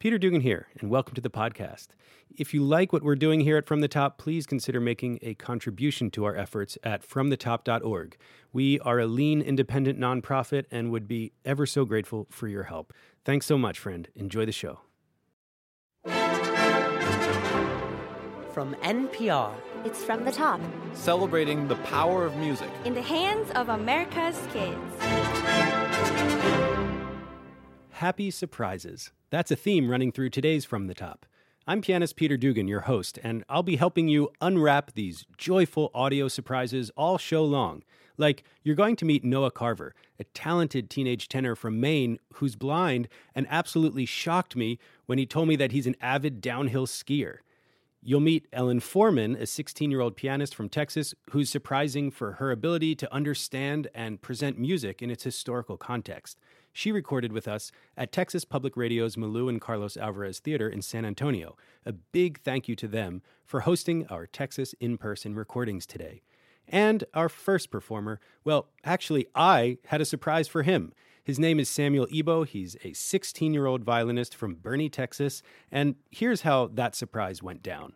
Peter Dugan here, and welcome to the podcast. If you like what we're doing here at From the Top, please consider making a contribution to our efforts at FromTheTop.org. We are a lean, independent nonprofit and would be ever so grateful for your help. Thanks so much, friend. Enjoy the show. From NPR, It's from the top, celebrating the power of music. in the hands of America's kids. Happy surprises. That's a theme running through today's From the Top. I'm pianist Peter Dugan, your host, and I'll be helping you unwrap these joyful audio surprises all show long. Like, you're going to meet Noah Carver, a talented teenage tenor from Maine who's blind and absolutely shocked me when he told me that he's an avid downhill skier. You'll meet Ellen Foreman, a 16 year old pianist from Texas who's surprising for her ability to understand and present music in its historical context. She recorded with us at Texas Public Radio's Malou and Carlos Alvarez Theater in San Antonio. A big thank you to them for hosting our Texas in person recordings today. And our first performer, well, actually, I had a surprise for him. His name is Samuel Ebo. He's a 16 year old violinist from Boerne, Texas. And here's how that surprise went down.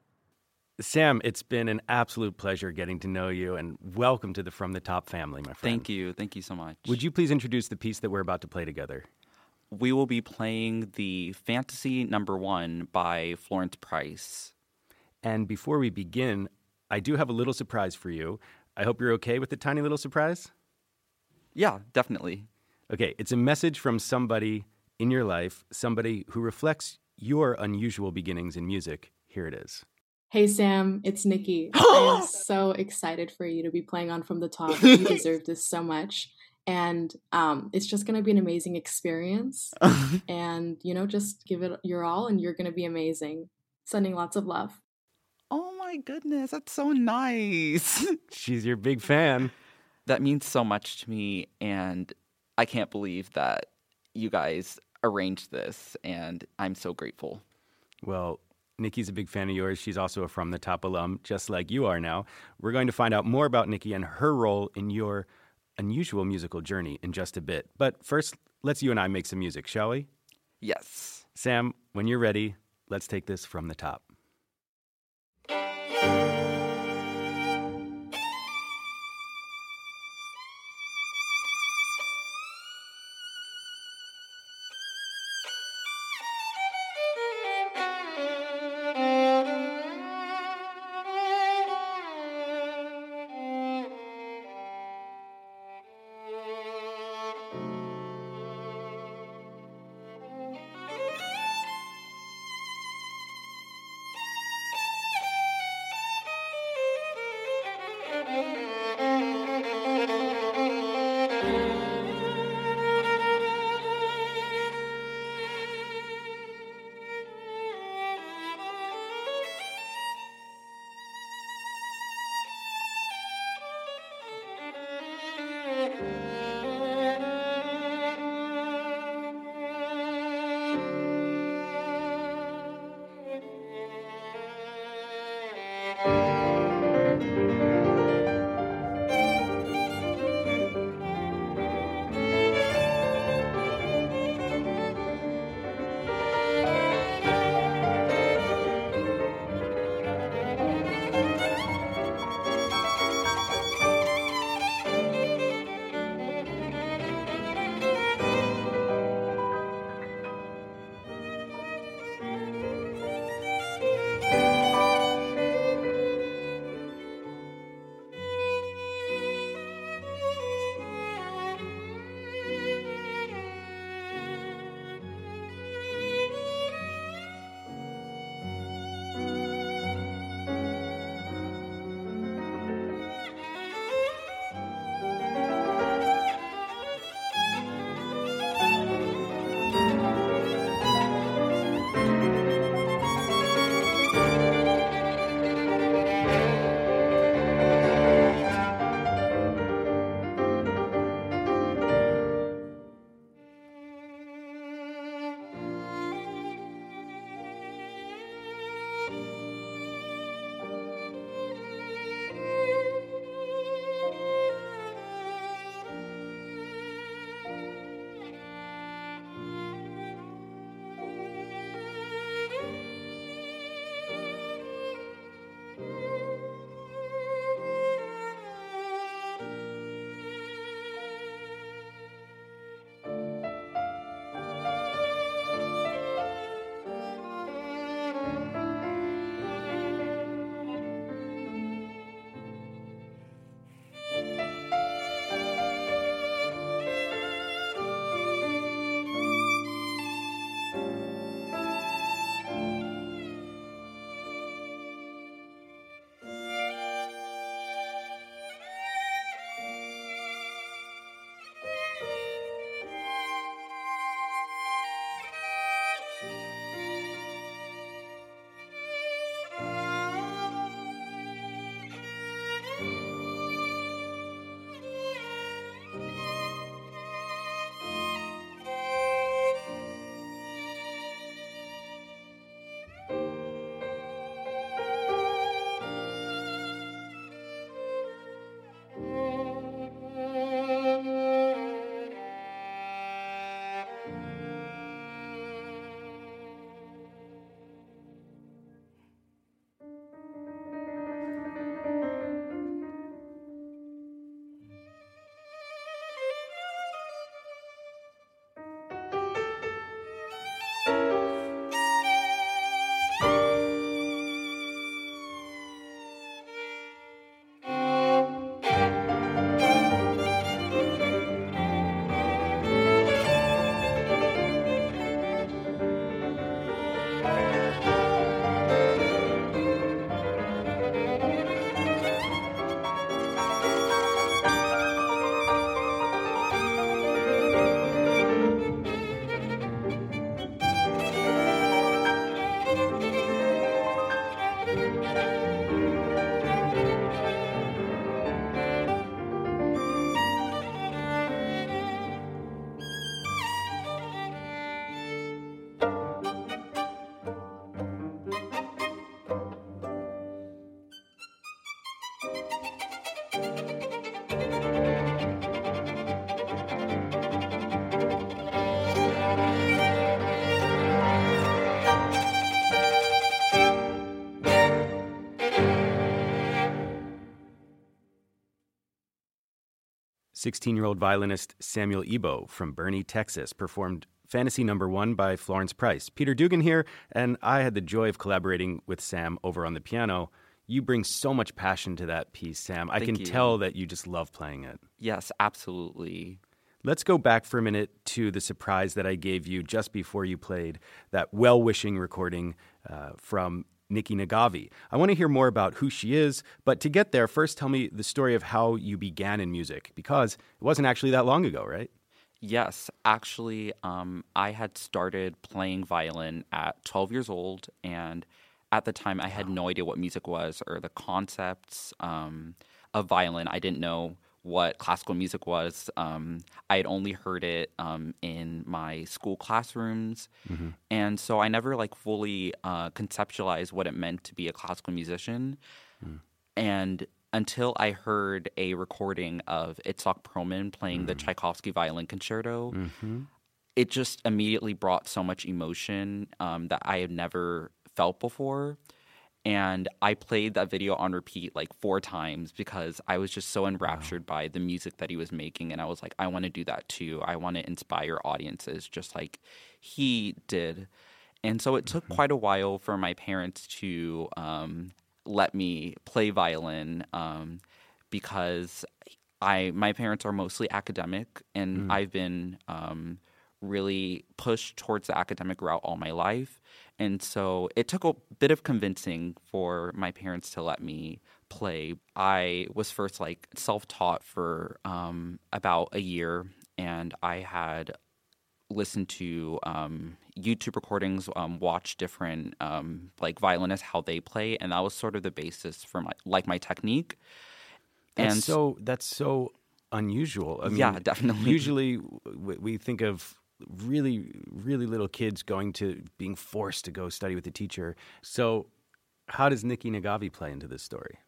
Sam, it's been an absolute pleasure getting to know you and welcome to the From the Top family, my friend. Thank you. Thank you so much. Would you please introduce the piece that we're about to play together? We will be playing the Fantasy Number One by Florence Price. And before we begin, I do have a little surprise for you. I hope you're okay with the tiny little surprise. Yeah, definitely. Okay, it's a message from somebody in your life, somebody who reflects your unusual beginnings in music. Here it is. Hey Sam, it's Nikki. I am so excited for you to be playing on From the Top. You deserve this so much. And um, it's just going to be an amazing experience. and, you know, just give it your all and you're going to be amazing. Sending lots of love. Oh my goodness, that's so nice. She's your big fan. that means so much to me, and I can't believe that you guys arranged this, and I'm so grateful. Well, Nikki's a big fan of yours. She's also a From the Top alum, just like you are now. We're going to find out more about Nikki and her role in your unusual musical journey in just a bit. But first, let's you and I make some music, shall we? Yes. Sam, when you're ready, let's take this from the top. Sixteen-year-old violinist Samuel Ebo from Boerne, Texas, performed Fantasy Number One by Florence Price. Peter Dugan here, and I had the joy of collaborating with Sam over on the piano. You bring so much passion to that piece, Sam. I Thank can you. tell that you just love playing it. Yes, absolutely. Let's go back for a minute to the surprise that I gave you just before you played that well wishing recording uh, from Nikki Naghavi. I want to hear more about who she is, but to get there, first tell me the story of how you began in music, because it wasn't actually that long ago, right? Yes, actually, um, I had started playing violin at 12 years old, and at the time, I had no idea what music was or the concepts um, of violin. I didn't know what classical music was. Um, I had only heard it um, in my school classrooms, and so I never like fully uh, conceptualized what it meant to be a classical musician. And until I heard a recording of Itzhak Perlman playing the Tchaikovsky Violin Concerto, it just immediately brought so much emotion um, that I had never felt before. And I played that video on repeat like four times because I was just so enraptured by the music that he was making. And I was like, I want to do that too. I want to inspire audiences just like he did. And so it took quite a while for my parents to um, let me play violin um, because I my parents are mostly academic, and I've been um, really pushed towards the academic route all my life. And so it took a bit of convincing for my parents to let me play. I was first like self taught for um, about a year, and I had listened to um, YouTube recordings, um, watch different um, like violinists how they play, and that was sort of the basis for my like my technique. That's and so that's so unusual. I mean, Yeah, definitely. Usually, we think of really, really little kids going to being forced to go study with a teacher. So, how does Nikki Naghavi play into this story?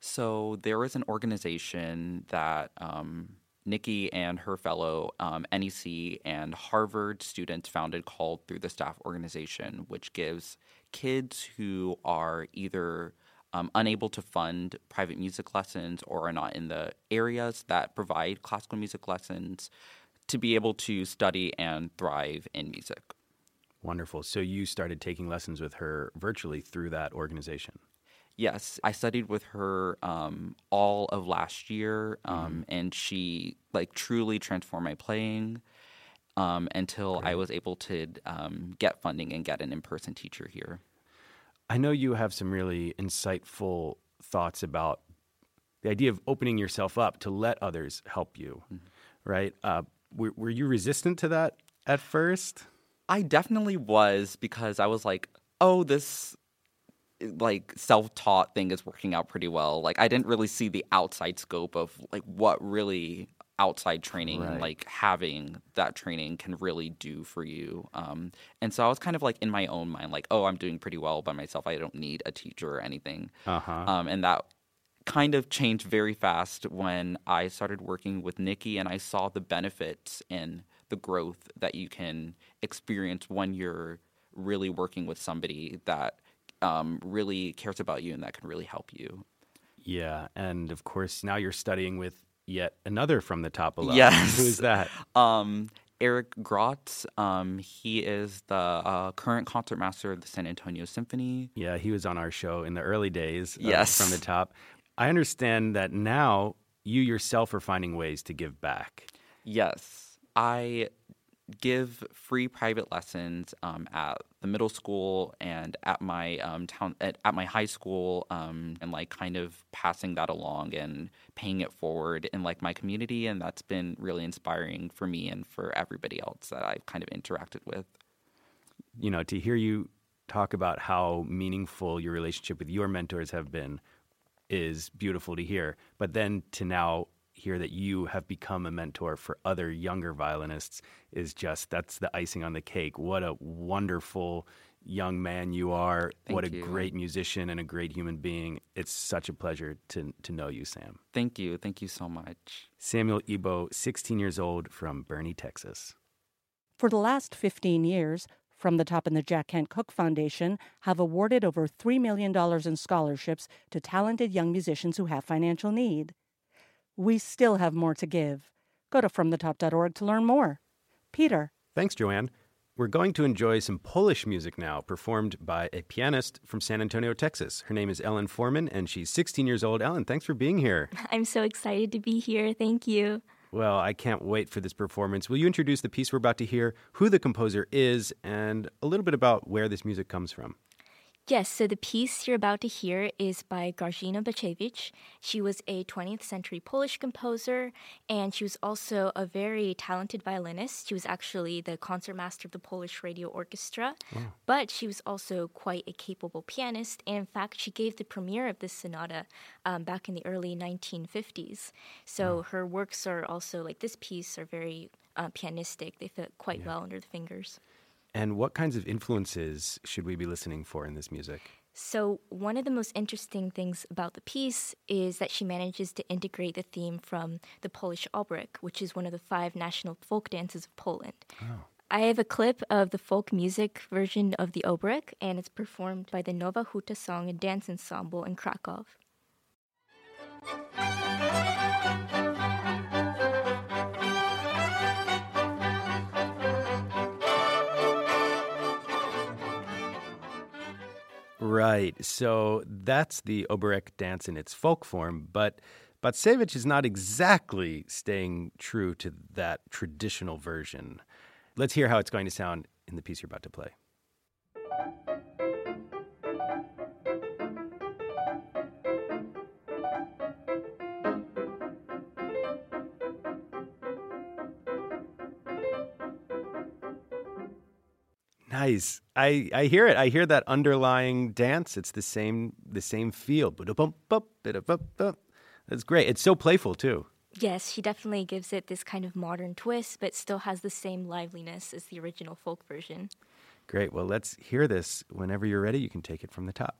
So there is an organization that um, Nikki and her fellow um, NEC and Harvard students founded called Through the Staff Organization, which gives kids who are either um, unable to fund private music lessons or are not in the areas that provide classical music lessons to be able to study and thrive in music. Wonderful. So you started taking lessons with her virtually through that organization. Yes, I studied with her um, all of last year, um, and she like truly transformed my playing um, until I was able to um, get funding and get an in-person teacher here. I know you have some really insightful thoughts about the idea of opening yourself up to let others help you, right? Uh, were, were you resistant to that at first? I definitely was because I was like, oh, this like self-taught thing is working out pretty well. Like I didn't really see the outside scope of like what really outside training and Right. like having that training can really do for you. Um, and so I was kind of like in my own mind, like, oh, I'm doing pretty well by myself. I don't need a teacher or anything. Uh huh. Um, and that kind of changed very fast when I started working with Nikki and I saw the benefits and the growth that you can experience when you're really working with somebody that um, really cares about you and that can really help you. Yeah, and of course now you're studying with yet another from the top alum. Yes. Who is that? Um, Eric Gratz, um, he is the uh, current concertmaster of the San Antonio Symphony. Yeah, he was on our show in the early days. Yes. From the top. I understand that now you yourself are finding ways to give back. Yes, I give free private lessons um, at the middle school and at my um, town at, at my high school, um, and like kind of passing that along and paying it forward in like my community, and that's been really inspiring for me and for everybody else that I've kind of interacted with. You know, to hear you talk about how meaningful your relationship with your mentors have been is beautiful to hear. But then to now hear that you have become a mentor for other younger violinists is just that's the icing on the cake. What a wonderful young man you are. what a you. great musician and a great human being. It's such a pleasure to to know you, Sam. Thank you, thank you so much. Samuel Ebo, 16 years old from Boerne, Texas. For the last 15 years, From the Top and the Jack Kent Cooke Foundation have awarded over $3 million in scholarships to talented young musicians who have financial need. We still have more to give. Go to fromthetop.org to learn more. Peter. Thanks, Joanne. We're going to enjoy some Polish music now, performed by a pianist from San Antonio, Texas. Her name is Ellen Foreman, and she's 16 years old. Ellen, thanks for being here. I'm so excited to be here. Thank you. Well, I can't wait for this performance. Will you introduce the piece we're about to hear, who the composer is, and a little bit about where this music comes from? Yes, so the piece you're about to hear is by Grażyna Bacewicz. She was a 20th century Polish composer, and she was also a very talented violinist. She was actually the concertmaster of the Polish Radio Orchestra, wow. but she was also quite a capable pianist. And in fact, she gave the premiere of this sonata um, back in the early 1950s. So wow. her works are also, like this piece, are very uh, pianistic. They fit quite yeah. well under the fingers. And what kinds of influences should we be listening for in this music? So, one of the most interesting things about the piece is that she manages to integrate the theme from the Polish Oberek, which is one of the five national folk dances of Poland. Oh. I have a clip of the folk music version of the Oberek, and it's performed by the Nowa Huta Song and Dance Ensemble in Krakow. Right. So that's the Oberek dance in its folk form, but Bacewicz is not exactly staying true to that traditional version. Let's hear how it's going to sound in the piece you're about to play. Nice. I, I hear it. I hear that underlying dance. It's the same the same feel. That's great. It's so playful too. Yes, she definitely gives it this kind of modern twist, but still has the same liveliness as the original folk version. Great. Well, let's hear this. Whenever you're ready, you can take it from the top.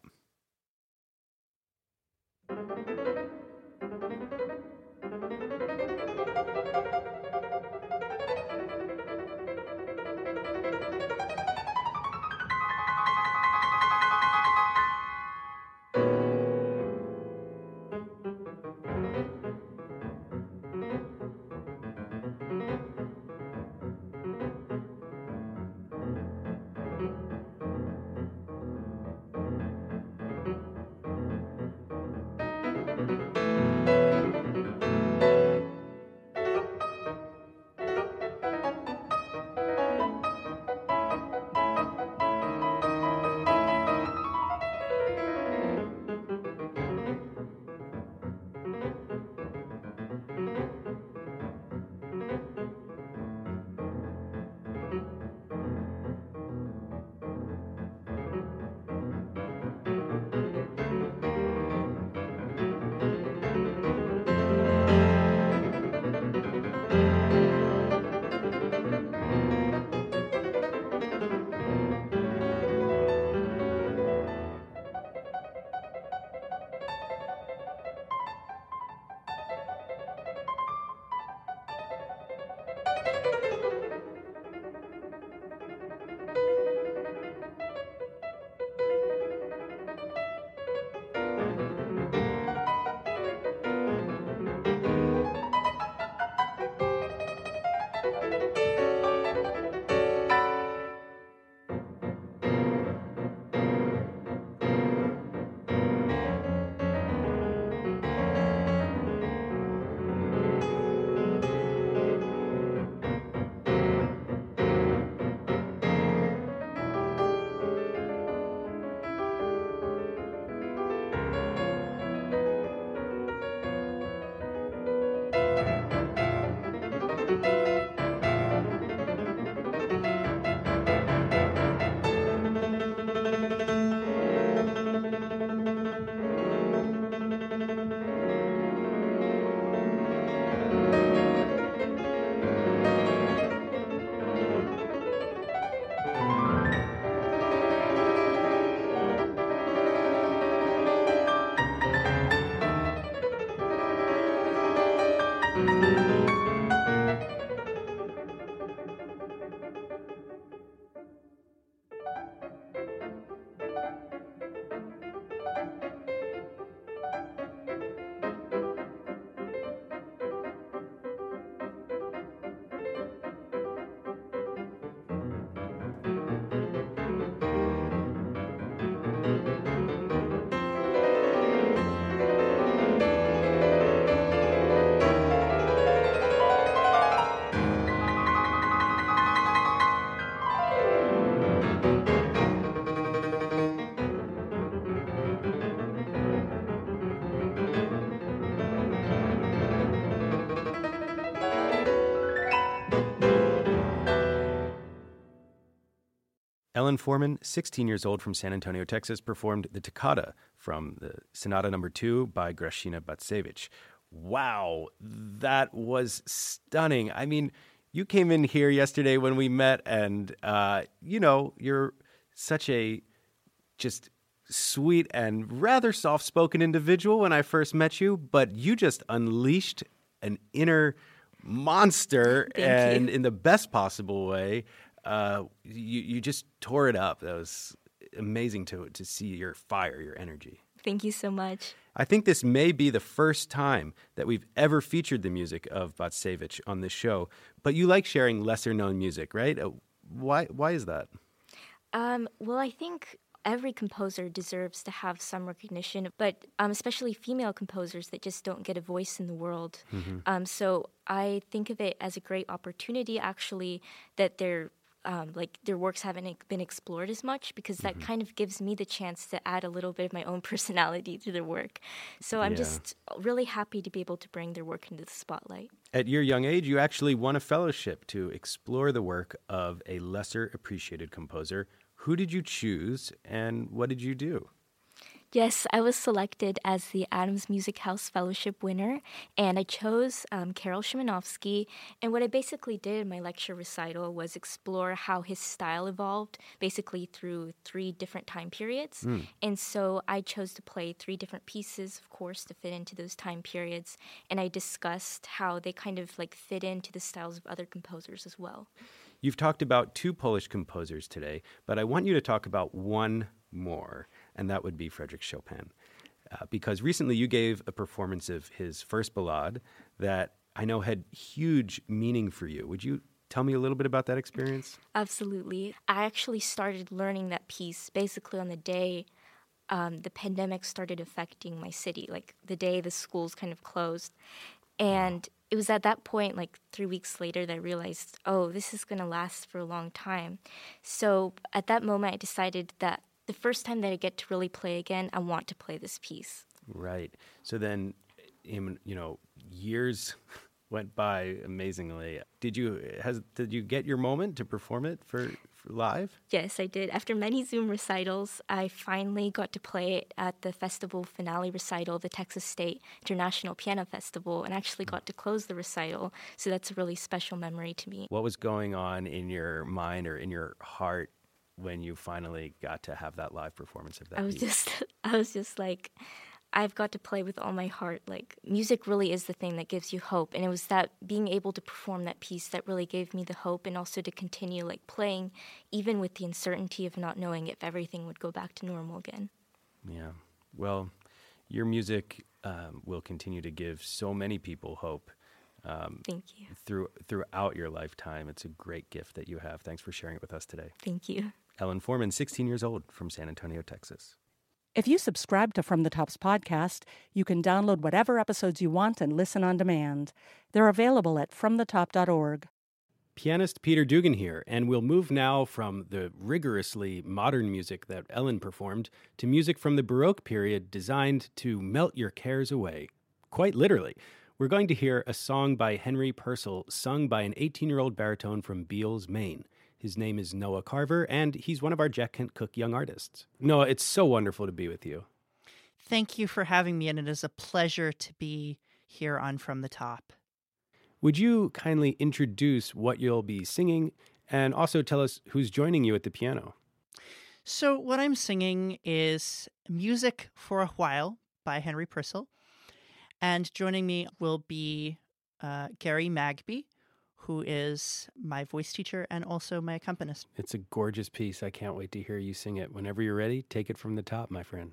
Ellen Foreman, 16 years old from San Antonio, Texas, performed the Toccata from the Sonata Number Two by Grażyna Bacewicz. Wow, that was stunning. I mean, you came in here yesterday when we met, and uh, you know you're such a just sweet and rather soft-spoken individual when I first met you, but you just unleashed an inner monster, Thank and you. in the best possible way. Uh, you you just tore it up. That was amazing to to see your fire, your energy. Thank you so much. I think this may be the first time that we've ever featured the music of Bacewicz on this show. But you like sharing lesser known music, right? Uh, Why why is that? Um, well, I think every composer deserves to have some recognition, but um, especially female composers that just don't get a voice in the world. Um, so I think of it as a great opportunity, actually, that their um, like their works haven't been explored as much because that kind of gives me the chance to add a little bit of my own personality to their work. So I'm Yeah. just really happy to be able to bring their work into the spotlight. At your young age, you actually won a fellowship to explore the work of a lesser appreciated composer. Who did you choose and what did you do? Yes, I was selected as the Adams Music House Fellowship winner, and I chose um, Karol Szymanowski. And what I basically did in my lecture recital was explore how his style evolved, basically through three different time periods. And so I chose to play three different pieces, of course, to fit into those time periods. And I discussed how they kind of like fit into the styles of other composers as well. You've talked about two Polish composers today, but I want you to talk about one more, and that would be Frederick Chopin. Uh, because recently you gave a performance of his first ballade that I know had huge meaning for you. Would you tell me a little bit about that experience? Absolutely. I actually started learning that piece basically on the day um, the pandemic started affecting my city, like the day the schools kind of closed. And it was at that point, like three weeks later, that I realized, oh, this is going to last for a long time. So at that moment, I decided that the first time that I get to really play again, I want to play this piece. Right. So then, in, you know, years went by amazingly. Did you has did you get your moment to perform it for, for live? Yes, I did. After many Zoom recitals, I finally got to play it at the festival finale recital, the Texas State International Piano Festival, and actually hmm. got to close the recital. So that's a really special memory to me. What was going on in your mind or in your heart when you finally got to have that live performance of that? I was piece? just, I was just like, I've got to play with all my heart. Like music really is the thing that gives you hope, and it was that being able to perform that piece that really gave me the hope, and also to continue like playing, even with the uncertainty of not knowing if everything would go back to normal again. Yeah. Well, your music um, will continue to give so many people hope um, Thank you. through throughout your lifetime. It's a great gift that you have. Thanks for sharing it with us today. Thank you. Ellen Foreman, 16 years old, from San Antonio, Texas. If you subscribe to From the Tops podcast, you can download whatever episodes you want and listen on demand. They're available at fromthetop.org. Pianist Peter Dugan here, and we'll move now from the rigorously modern music that Ellen performed to music from the Baroque period designed to melt your cares away. Quite literally. We're going to hear a song by Henry Purcell sung by an 18 year old baritone from Beals, Maine. His name is Noah Carver, and he's one of our Jack Kent Cooke Young Artists. Noah, it's so wonderful to be with you. Thank you for having me, and it is a pleasure to be here on From the Top. Would you kindly introduce what you'll be singing and also tell us who's joining you at the piano? So, what I'm singing is Music for a While by Henry Purcell. And joining me will be uh, Gary Magby, who is my voice teacher and also my accompanist. It's a gorgeous piece. I can't wait to hear you sing it. Whenever you're ready, take it from the top, my friend.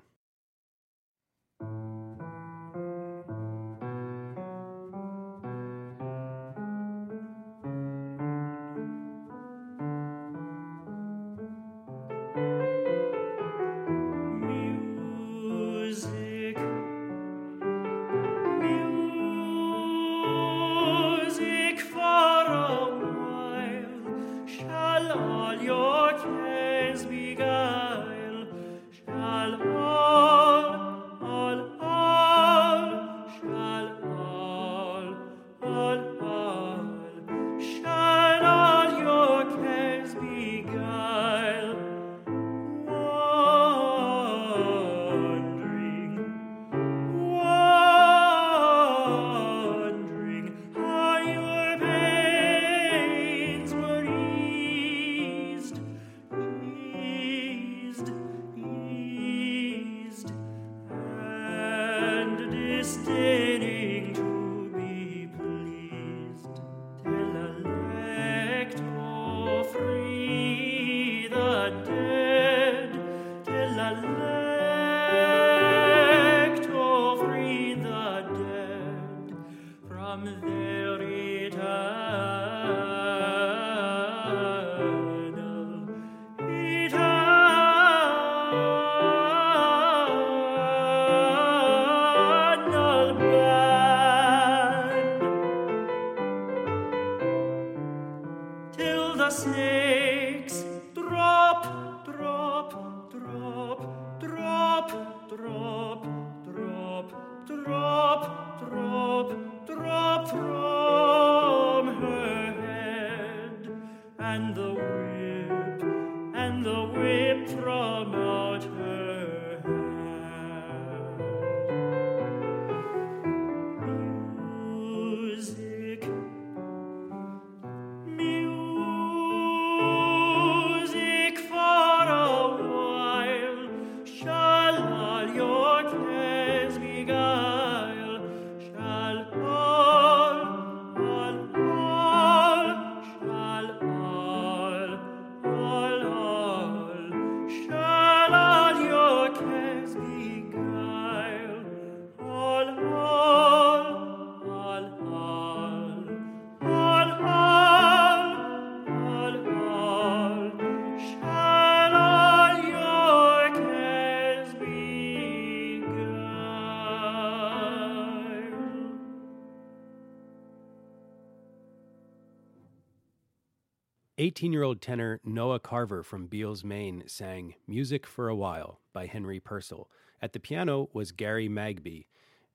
Eighteen-year-old tenor Noah Carver from Beals, Maine, sang "Music for a While" by Henry Purcell. At the piano was Gary Magby.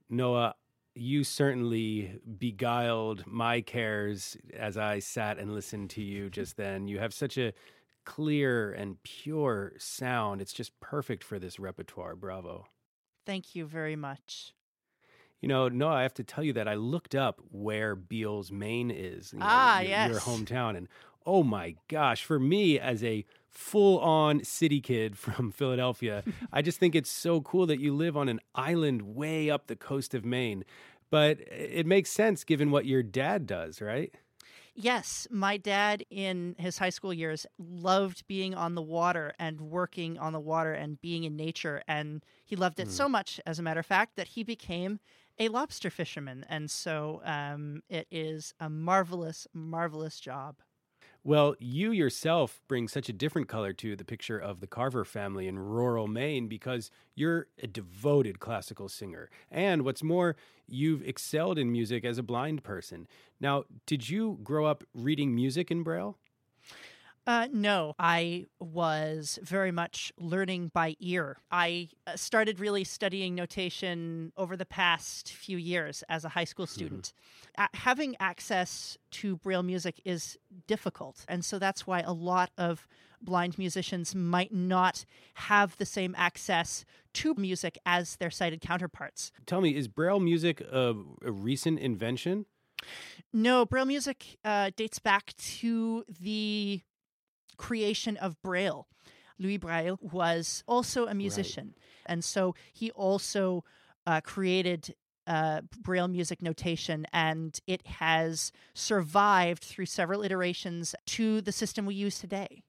Noah, you certainly beguiled my cares as I sat and listened to you just then. You have such a clear and pure sound. It's just perfect for this repertoire. Bravo. Thank you very much. You know, Noah, I have to tell you that I looked up where Beals, Maine is. you know, Ah, your, your hometown. And oh my gosh, for me as a full on city kid from Philadelphia, I just think it's so cool that you live on an island way up the coast of Maine. But it makes sense given what your dad does, right? Yes, my dad in his high school years loved being on the water and working on the water and being in nature. And he loved it Mm. so much, as a matter of fact, that he became a lobster fisherman. And so um, it is a marvelous, marvelous job. Well, you yourself bring such a different color to the picture of the Carver family in rural Maine because you're a devoted classical singer. And what's more, you've excelled in music as a blind person. Now, did you grow up reading music in Braille? Uh, no, I was very much learning by ear. I uh, started really studying notation over the past few years as a high school student. A- having access to Braille music is difficult. And so that's why a lot of blind musicians might not have the same access to music as their sighted counterparts. Tell me, is Braille music a, a recent invention? No, Braille music uh, dates back to the creation of Braille. Louis Braille was also a musician, and so he also uh, created uh, Braille music notation, and it has survived through several iterations to the system we use today.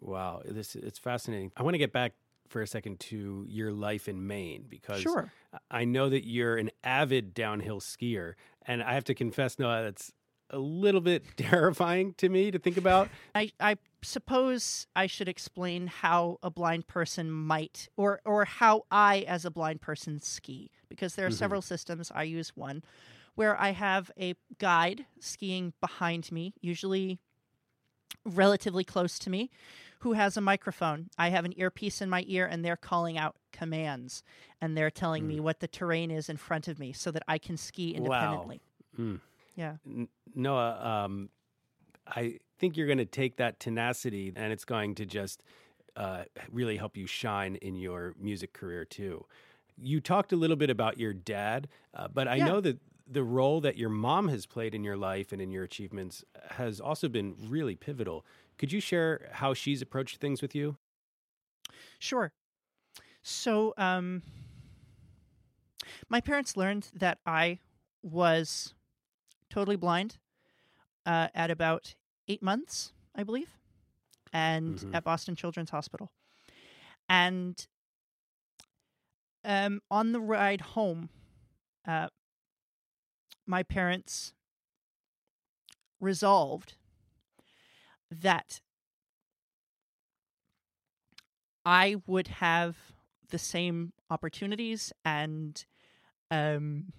Wow, this it's fascinating. I want to get back for a second to your life in Maine because Sure. I know that you're an avid downhill skier, and I have to confess, Noah, that's a little bit terrifying to me to think about. I, I suppose I should explain how a blind person might, or or how I, as a blind person, ski, because there are Mhm. several systems. I use one where I have a guide skiing behind me, usually relatively close to me, who has a microphone. I have an earpiece in my ear, and they're calling out commands, and they're telling me what the terrain is in front of me, so that I can ski independently. Mm. Yeah. N- Noah, um, I think you're going to take that tenacity and it's going to just uh, really help you shine in your music career too. You talked a little bit about your dad, uh, but I Yeah. know that the role that your mom has played in your life and in your achievements has also been really pivotal. Could you share how she's approached things with you? Sure. So, um, my parents learned that I was totally blind uh, at about eight months, I believe. and Mhm. at Boston Children's Hospital. And um, on the ride home, uh, my parents resolved that I would have the same opportunities and um,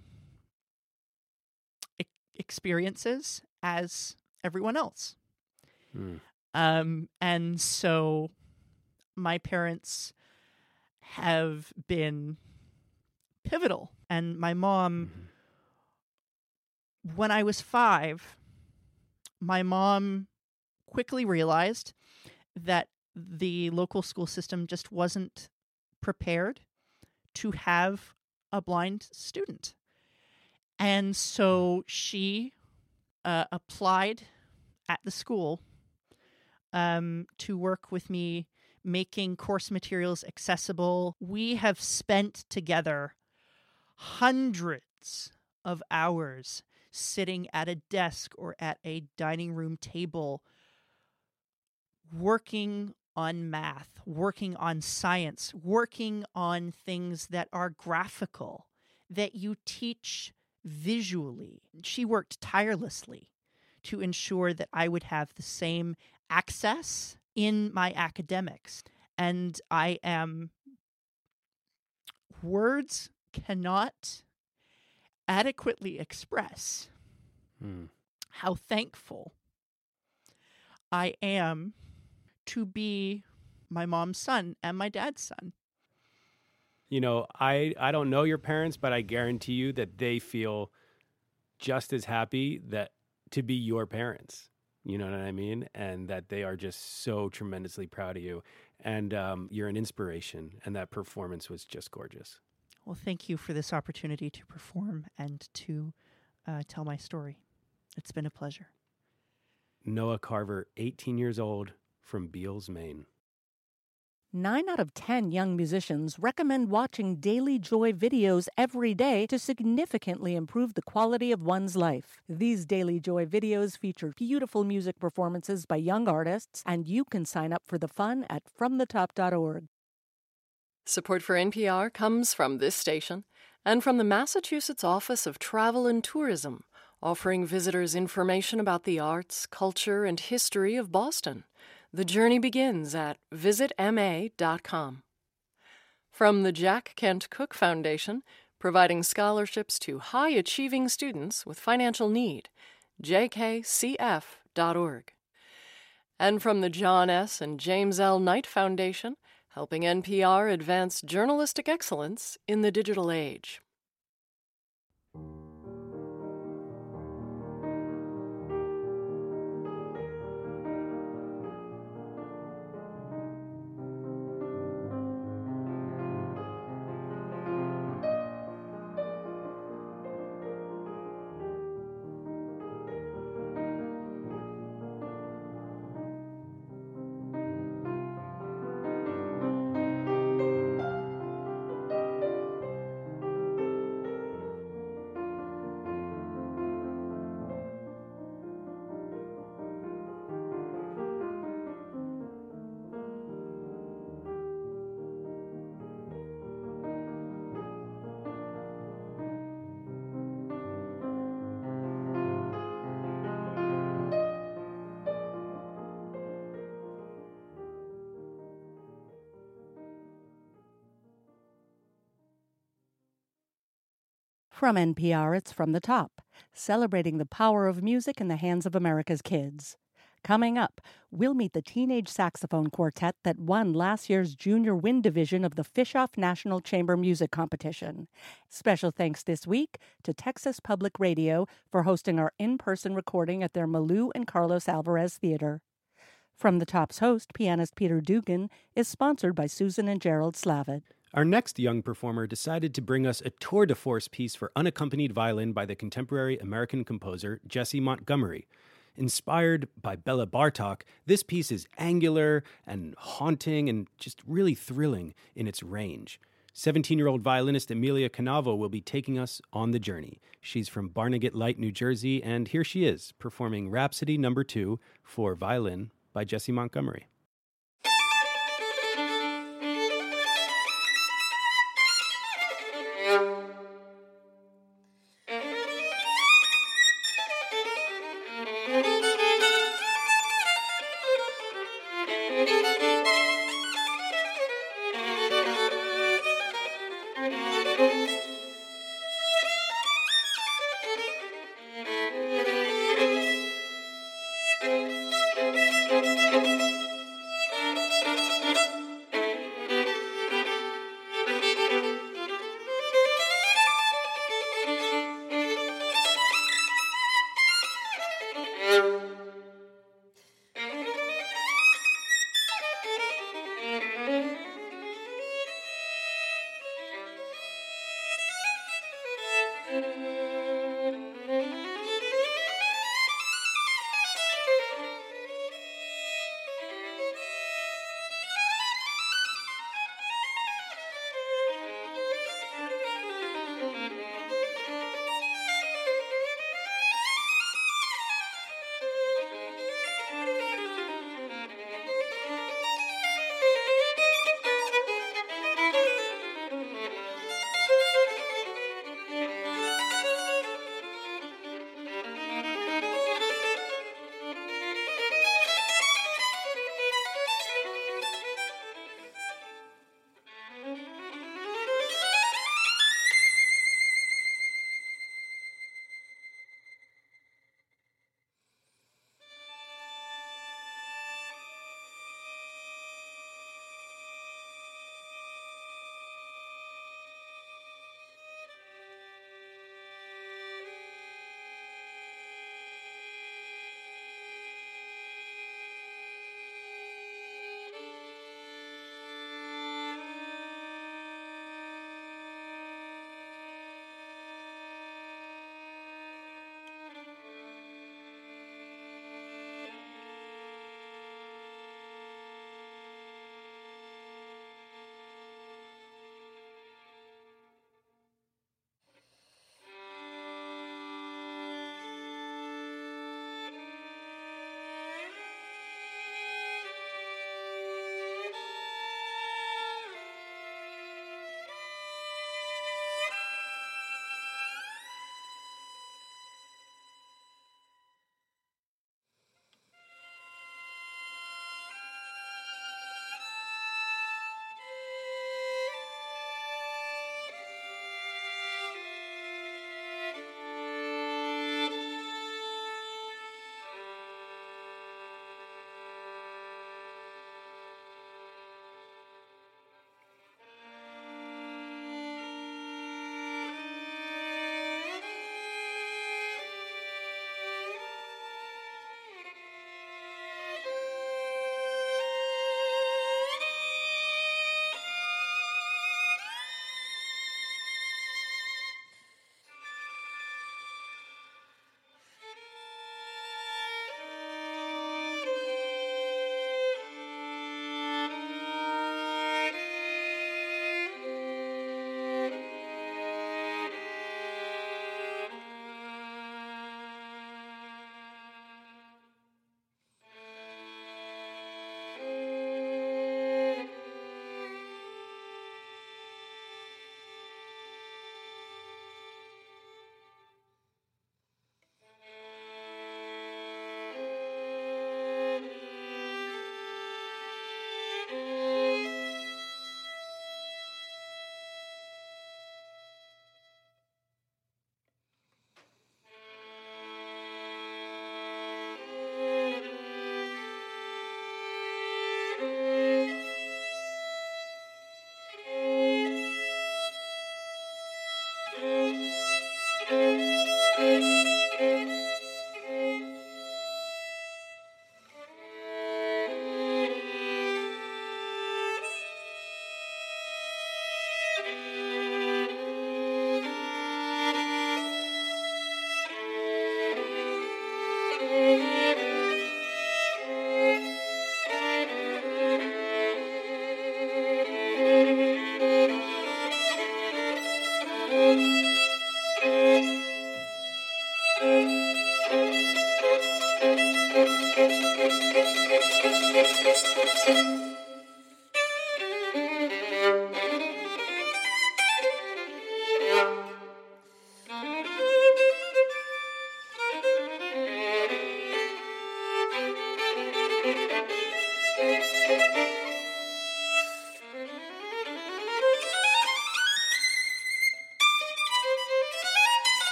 experiences as everyone else. Hmm. Um, and so my parents have been pivotal. And my mom, when I was five, my mom quickly realized that the local school system just wasn't prepared to have a blind student. And so she uh, applied at the school um, to work with me making course materials accessible. We have spent together hundreds of hours sitting at a desk or at a dining room table working on math, working on science, working on things that are graphical, that you teach visually. She worked tirelessly to ensure that I would have the same access in my academics. And I am, words cannot adequately express Hmm. how thankful I am to be my mom's son and my dad's son. You know, I I don't know your parents, but I guarantee you that they feel just as happy that to be your parents. You know what I mean? And that they are just so tremendously proud of you. And um, you're an inspiration. And that performance was just gorgeous. Well, thank you for this opportunity to perform and to uh, tell my story. It's been a pleasure. Noah Carver, 18 years old, from Beals, Maine. Nine out of 10 young musicians recommend watching Daily Joy videos every day to significantly improve the quality of one's life. These Daily Joy videos feature beautiful music performances by young artists, and you can sign up for the fun at fromthetop.org. Support for NPR comes from this station and from the Massachusetts Office of Travel and Tourism, offering visitors information about the arts, culture, and history of Boston. The journey begins at visitma.com. From the Jack Kent Cooke Foundation, providing scholarships to high achieving students with financial need, jkcf.org. And from the John S. and James L. Knight Foundation, helping NPR advance journalistic excellence in the digital age. From NPR, it's From the Top, celebrating the power of music in the hands of America's kids. Coming up, we'll meet the teenage saxophone quartet that won last year's Junior Wind Division of the Fischoff National Chamber Music Competition. Special thanks this week to Texas Public Radio for hosting our in person recording at their Malou and Carlos Alvarez Theater. From the Top's host, pianist Peter Dugan, is sponsored by Susan and Gerald Slavitt. Our next young performer decided to bring us a tour de force piece for unaccompanied violin by the contemporary American composer Jessie Montgomery. Inspired by Béla Bartók, this piece is angular and haunting and just really thrilling in its range. 17 year old violinist Amelia Canavo will be taking us on the journey. She's from Barnegat Light, New Jersey, and here she is performing Rhapsody Number 2 for violin by Jessie Montgomery.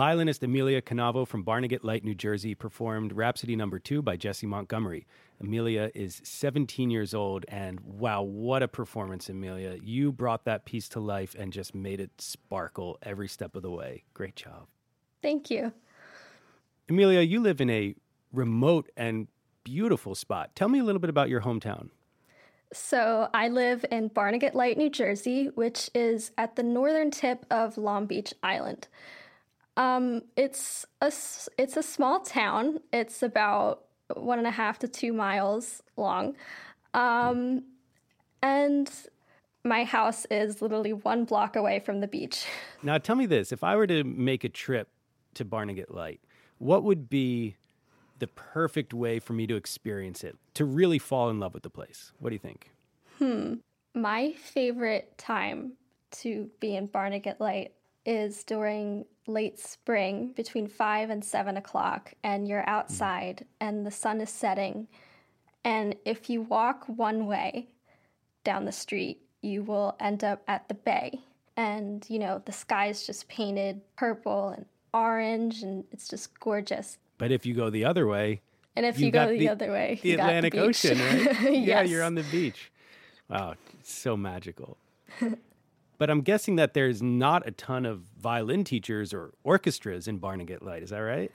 Violinist Amelia Canavo from Barnegat Light, New Jersey, performed Rhapsody Number Two by Jessie Montgomery. Amelia is 17 years old, and wow, what a performance, Amelia! You brought that piece to life and just made it sparkle every step of the way. Great job. Thank you. Amelia, you live in a remote and beautiful spot. Tell me a little bit about your hometown. So, I live in Barnegat Light, New Jersey, which is at the northern tip of Long Beach Island. Um, it's a it's a small town. It's about one and a half to two miles long, um, and my house is literally one block away from the beach. Now, tell me this: if I were to make a trip to Barnegat Light, what would be the perfect way for me to experience it, to really fall in love with the place? What do you think? Hmm. My favorite time to be in Barnegat Light is during late spring between five and seven o'clock, and you're mm-hmm. outside and the sun is setting. And if you walk one way down the street, you will end up at the bay. And, you know, the sky is just painted purple and orange, and it's just gorgeous. But if you go the other way, And if you, go the, other way, the you got Atlantic beach. Ocean, right? Yeah, you're on the beach. Wow, so magical. but I'm guessing that there's not a ton of violin teachers or orchestras in Barnegat Light. Is that right?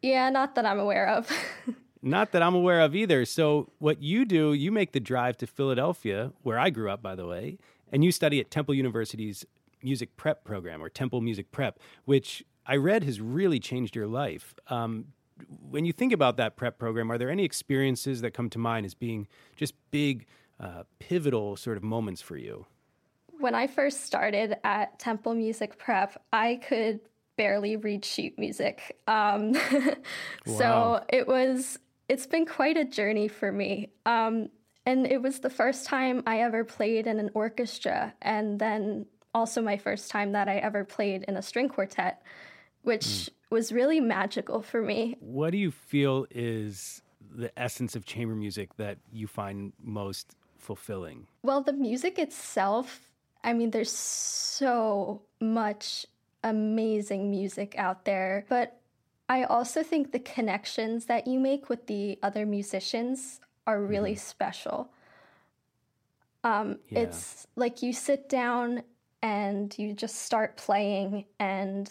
Yeah, not that I'm aware of. Not that I'm aware of either. So, what you do, you make the drive to Philadelphia, where I grew up, by the way, and you study at Temple University's music prep program or Temple Music Prep, which I read has really changed your life. Um, when you think about that prep program, are there any experiences that come to mind as being just big, uh, pivotal sort of moments for you? When I first started at Temple Music Prep, I could barely read sheet music. Um, Wow. So it was, it's been quite a journey for me. Um, and it was the first time I ever played in an orchestra, and then also my first time that I ever played in a string quartet, which was really magical for me. What do you feel is the essence of chamber music that you find most fulfilling? Well, the music itself, I mean, there's so much amazing music out there, but I also think the connections that you make with the other musicians are really special. Um, Yeah. It's like you sit down and you just start playing, and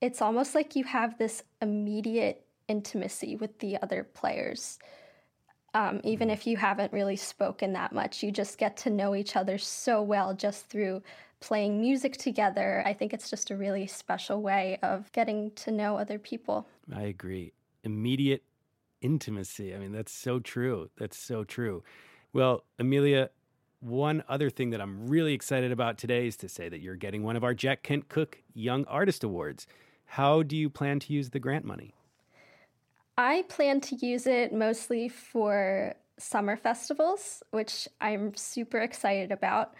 it's almost like you have this immediate intimacy with the other players um, even if you haven't really spoken that much. You just get to know each other so well just through playing music together. I think it's just a really special way of getting to know other people. I agree. Immediate intimacy. I mean, that's so true. That's so true. Well, Amelia, one other thing that I'm really excited about today is to say that you're getting one of our Jack Kent Cooke Young Artist Awards. How do you plan to use the grant money? I plan to use it mostly for summer festivals, which I'm super excited about.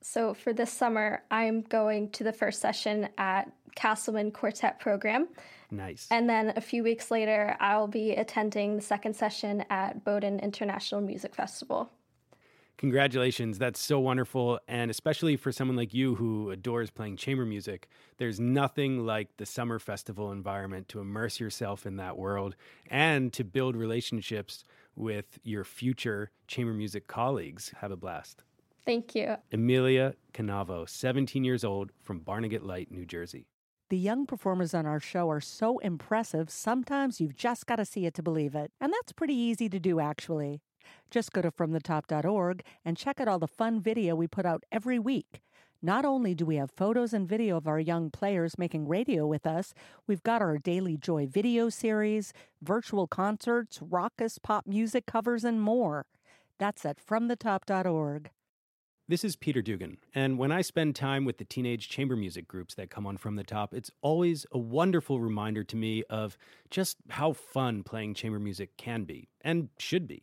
So for this summer, I'm going to the first session at Castleman Quartet Program. Nice. And then a few weeks later, I'll be attending the second session at Bowdoin International Music Festival. Congratulations. That's so wonderful. And especially for someone like you who adores playing chamber music, there's nothing like the summer festival environment to immerse yourself in that world and to build relationships with your future chamber music colleagues. Have a blast. Thank you. Amelia Canavo, 17 years old from Barnegat Light, New Jersey. The young performers on our show are so impressive, sometimes you've just got to see it to believe it. And that's pretty easy to do, actually. Just go to fromthetop.org and check out all the fun video we put out every week. Not only do we have photos and video of our young players making radio with us, we've got our Daily Joy video series, virtual concerts, raucous pop music covers, and more. That's at fromthetop.org. This is Peter Dugan, and when I spend time with the teenage chamber music groups that come on from the top, it's always a wonderful reminder to me of just how fun playing chamber music can be and should be.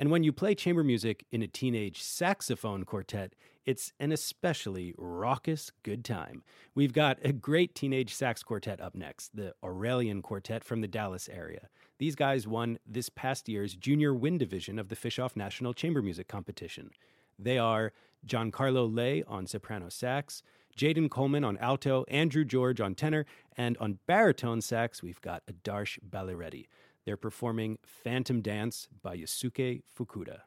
And when you play chamber music in a teenage saxophone quartet, it's an especially raucous good time. We've got a great teenage sax quartet up next, the Aurelian Quartet from the Dallas area. These guys won this past year's Junior Wind Division of the Fischoff National Chamber Music Competition. They are Giancarlo Lay on soprano sax, Jaden Coleman on alto, Andrew George on tenor, and on baritone sax, we've got Adarsh Balireddy. They're performing Phantom Dance by Yosuke Fukuda.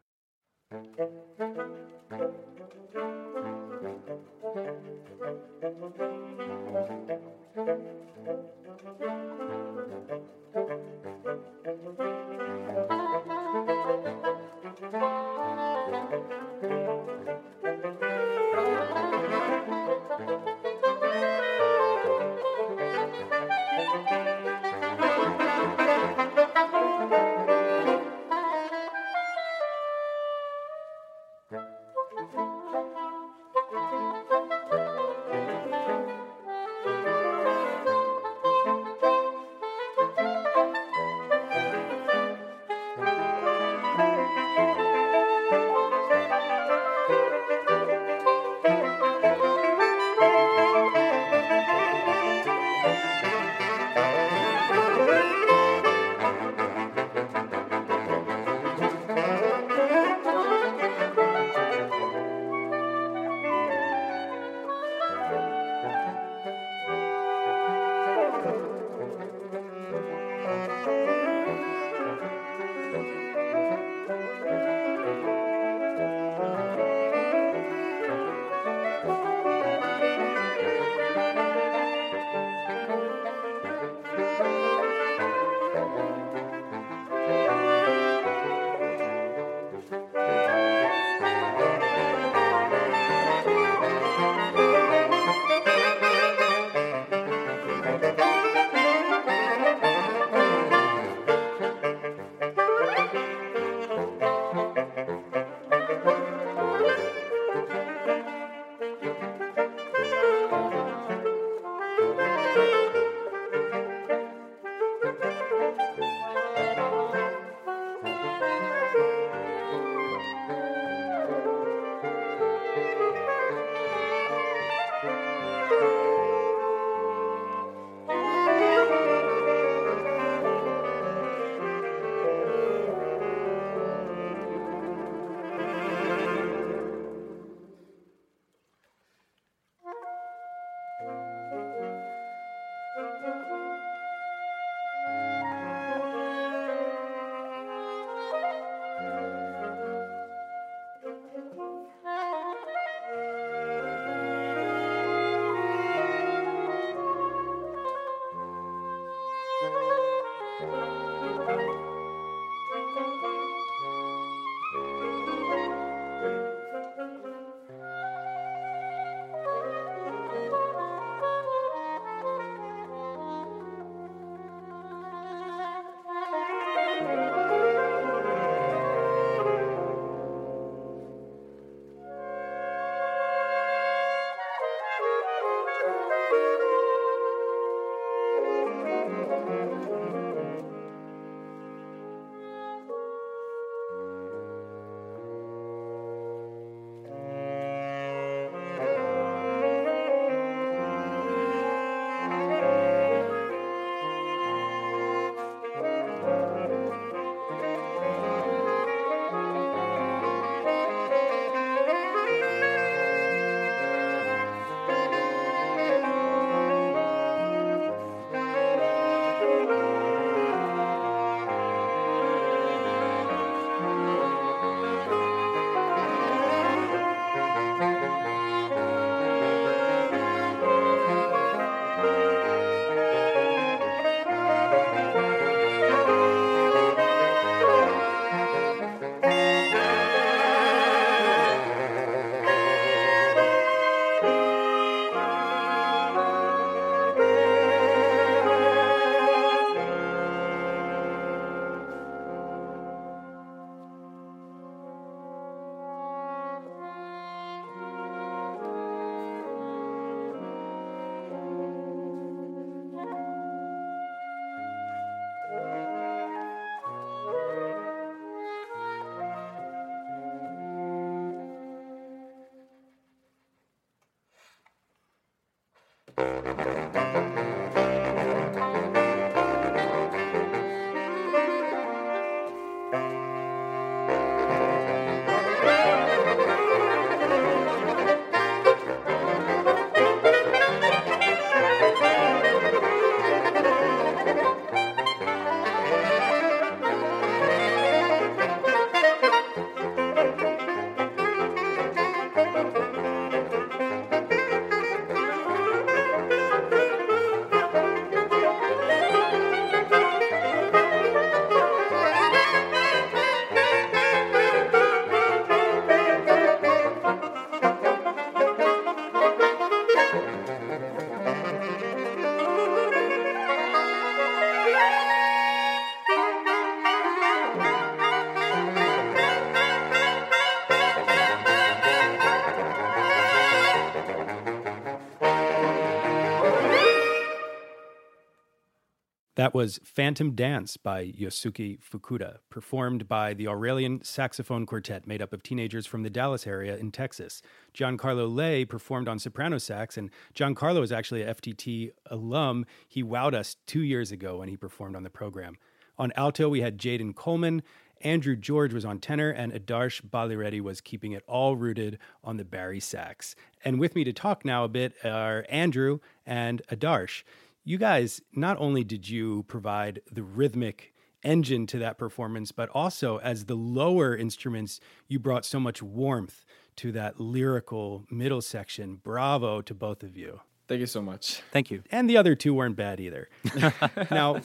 That was Phantom Dance by Yosuke Fukuda, performed by the Aurelian Saxophone Quartet made up of teenagers from the Dallas area in Texas. Giancarlo Lei performed on soprano sax, and Giancarlo is actually a FTT alum. He wowed us two years ago when he performed on the program. On alto, we had Jaden Coleman. Andrew George was on tenor, and Adarsh Balireddy was keeping it all rooted on the bari sax. And with me to talk now a bit are Andrew and Adarsh you guys not only did you provide the rhythmic engine to that performance, but also as the lower instruments, you brought so much warmth to that lyrical middle section. Bravo to both of you. Thank you so much. Thank you. And the other two weren't bad either. now,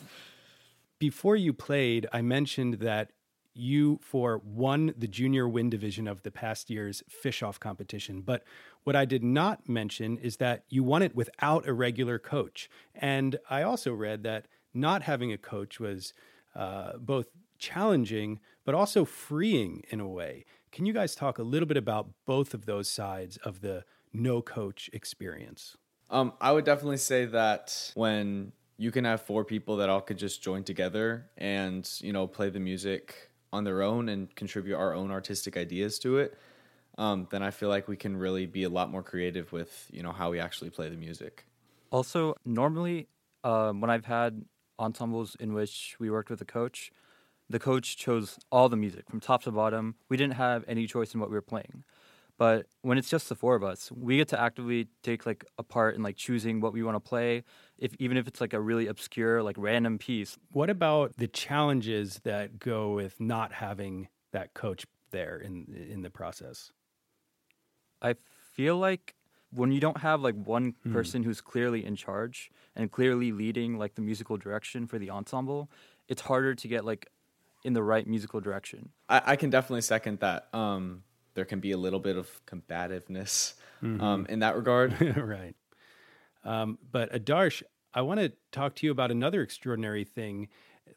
before you played, I mentioned that you for won the junior win division of the past year's Fischoff competition. But what I did not mention is that you won it without a regular coach. And I also read that not having a coach was uh, both challenging but also freeing in a way. Can you guys talk a little bit about both of those sides of the no coach experience? Um, I would definitely say that when you can have four people that all could just join together and you know play the music on their own and contribute our own artistic ideas to it, um, then I feel like we can really be a lot more creative with you know how we actually play the music. Also, normally um, when I've had ensembles in which we worked with a coach, the coach chose all the music from top to bottom. We didn't have any choice in what we were playing. But when it's just the four of us, we get to actively take like a part in like choosing what we want to play, if even if it's like a really obscure, like random piece. What about the challenges that go with not having that coach there in in the process? I feel like when you don't have like one Hmm. person who's clearly in charge and clearly leading like the musical direction for the ensemble, it's harder to get like in the right musical direction. I, I can definitely second that. Um, there can be a little bit of combativeness um, in that regard. right. Um, but Adarsh, I want to talk to you about another extraordinary thing,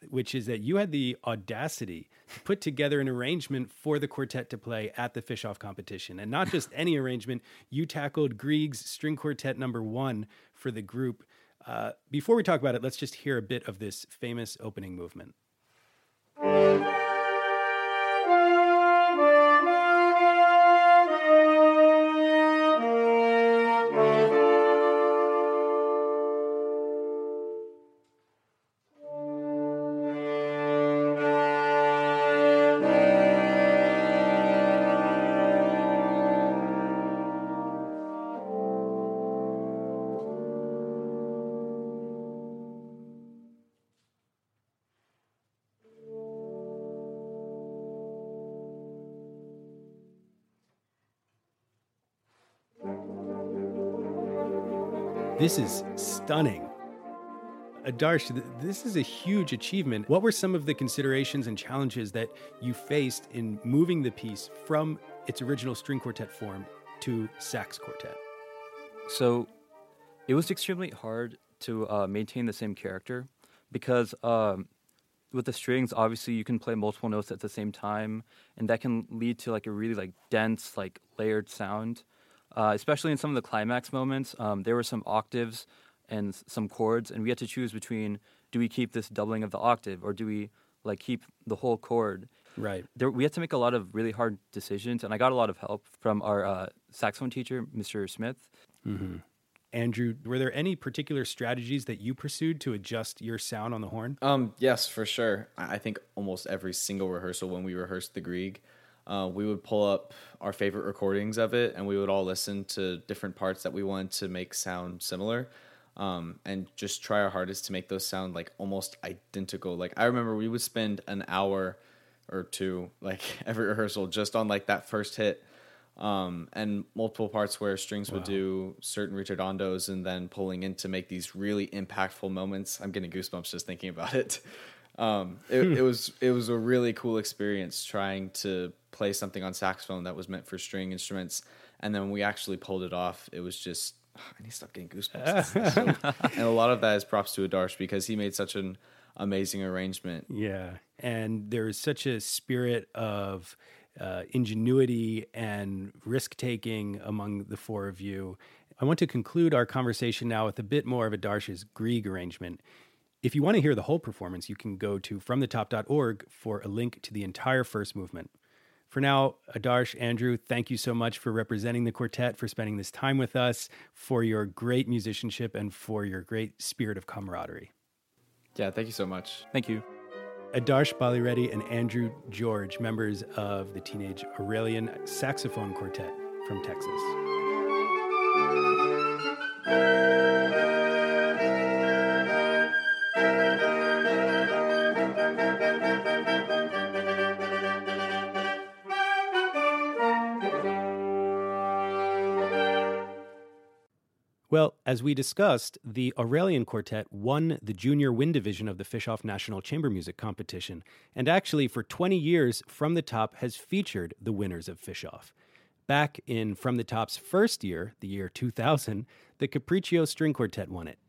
which is that you had the audacity to put together an arrangement for the quartet to play at the Fischoff competition. And not just any arrangement, you tackled Grieg's string quartet number one for the group. Uh, before we talk about it, let's just hear a bit of this famous opening movement. This is stunning. Adarsh, this is a huge achievement. What were some of the considerations and challenges that you faced in moving the piece from its original string quartet form to sax quartet? So it was extremely hard to uh, maintain the same character because um, with the strings, obviously you can play multiple notes at the same time, and that can lead to like a really like dense, like layered sound. Uh, especially in some of the climax moments, um, there were some octaves and some chords, and we had to choose between do we keep this doubling of the octave or do we like keep the whole chord. Right. There, we had to make a lot of really hard decisions, and I got a lot of help from our uh, saxophone teacher, Mr. Smith. Mm-hmm. Andrew, were there any particular strategies that you pursued to adjust your sound on the horn? Um, yes, for sure. I I think almost every single rehearsal when we rehearsed the Grieg, uh, we would pull up our favorite recordings of it, and we would all listen to different parts that we wanted to make sound similar, um, and just try our hardest to make those sound like almost identical. Like I remember we would spend an hour or two, like every rehearsal, just on like that first hit. Um, and multiple parts where strings would do certain ritardandos and then pulling in to make these really impactful moments. I'm getting goosebumps just thinking about it. Um, it, it was it was a really cool experience trying to play something on saxophone that was meant for string instruments, and then when we actually pulled it off. It was just I need to stop getting goosebumps. And a lot of that is props to Adarsh because he made such an amazing arrangement. Yeah. And there is such a spirit of uh, ingenuity and risk taking among the four of you. I want to conclude our conversation now with a bit more of Adarsh's Grieg arrangement. If you want to hear the whole performance, you can go to fromthetop.org for a link to the entire first movement. For now, Adarsh, Andrew, thank you so much for representing the quartet, for spending this time with us, for your great musicianship, and for your great spirit of camaraderie. Yeah, thank you so much. Thank you. Adarsh Balireddy and Andrew George, members of the Teenage Aurelian Saxophone Quartet from Texas. Well, as we discussed, the Aurelian Quartet won the junior wind division of the Fischoff National Chamber Music Competition, and actually for 20 years, From the Top has featured the winners of Fischoff. Back in From the Top's first year, the year 2000, the Capriccio String Quartet won it.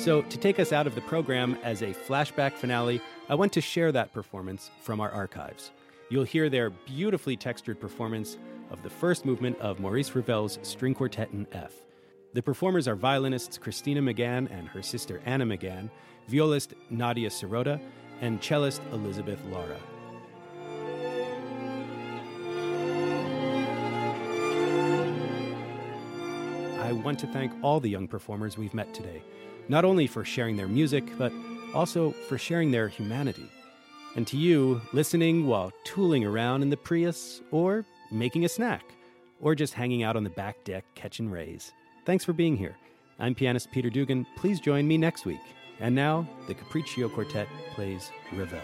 So, to take us out of the program as a flashback finale, I want to share that performance from our archives. You'll hear their beautifully textured performance of the first movement of Maurice Ravel's String Quartet in F. The performers are violinists Christina McGann and her sister Anna McGann, violist Nadia Sirota, and cellist Elizabeth Lara. I want to thank all the young performers we've met today, not only for sharing their music, but also for sharing their humanity. And to you, listening while tooling around in the Prius or making a snack, or just hanging out on the back deck catching rays. Thanks for being here. I'm pianist Peter Dugan. Please join me next week. And now, the Capriccio Quartet plays Ravel.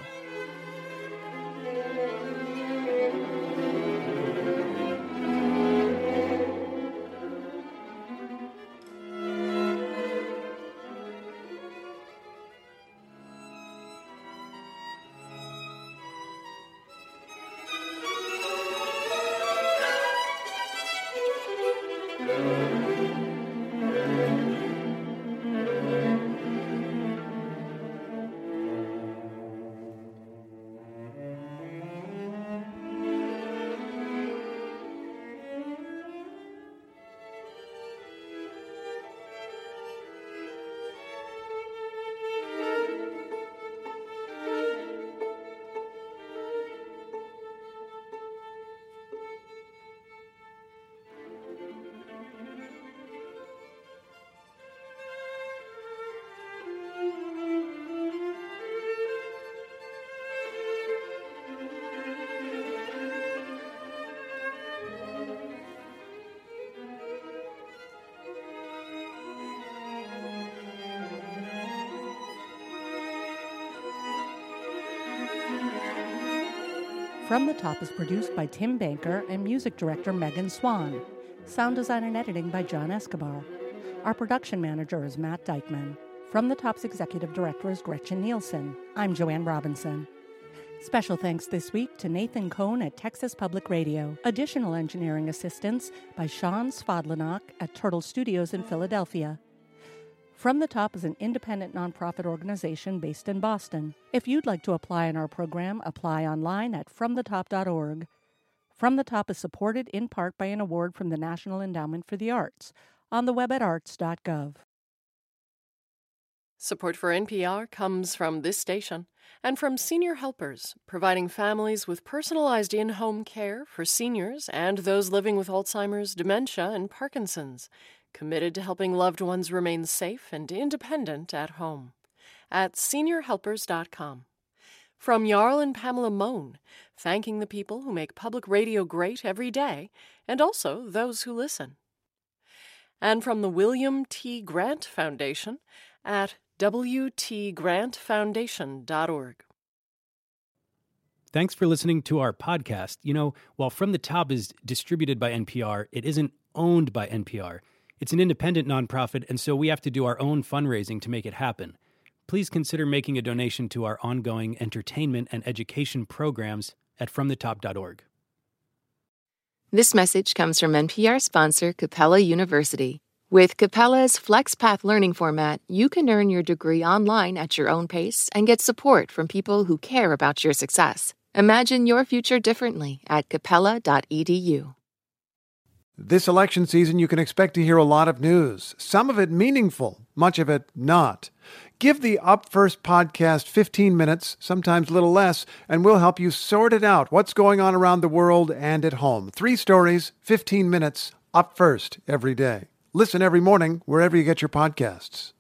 From the Top is produced by Tim Banker and music director Megan Swan. Sound design and editing by John Escobar. Our production manager is Matt Dykman. From the Top's executive director is Gretchen Nielsen. I'm Joanne Robinson. Special thanks this week to Nathan Cone at Texas Public Radio. Additional engineering assistance by Sean Svodlanock at Turtle Studios in Philadelphia. From the Top is an independent nonprofit organization based in Boston. If you'd like to apply in our program, apply online at fromthetop.org. From the Top is supported in part by an award from the National Endowment for the Arts on the web at arts.gov. Support for NPR comes from this station and from Senior Helpers, providing families with personalized in home care for seniors and those living with Alzheimer's, dementia, and Parkinson's, committed to helping loved ones remain safe and independent at home. At seniorhelpers.com. From Jarl and Pamela Mohn, thanking the people who make public radio great every day and also those who listen. And from the William T. Grant Foundation at wtgrantfoundation.org. Thanks for listening to our podcast. You know, while From the Top is distributed by NPR, it isn't owned by NPR. It's an independent nonprofit, and so we have to do our own fundraising to make it happen. Please consider making a donation to our ongoing entertainment and education programs at fromthetop.org. This message comes from NPR sponsor Capella University. With Capella's FlexPath learning format, you can earn your degree online at your own pace and get support from people who care about your success. Imagine your future differently at capella.edu. This election season, you can expect to hear a lot of news, some of it meaningful, much of it not. Give the Up First podcast 15 minutes, sometimes a little less, and we'll help you sort it out what's going on around the world and at home. Three stories, 15 minutes, up first every day. Listen every morning wherever you get your podcasts.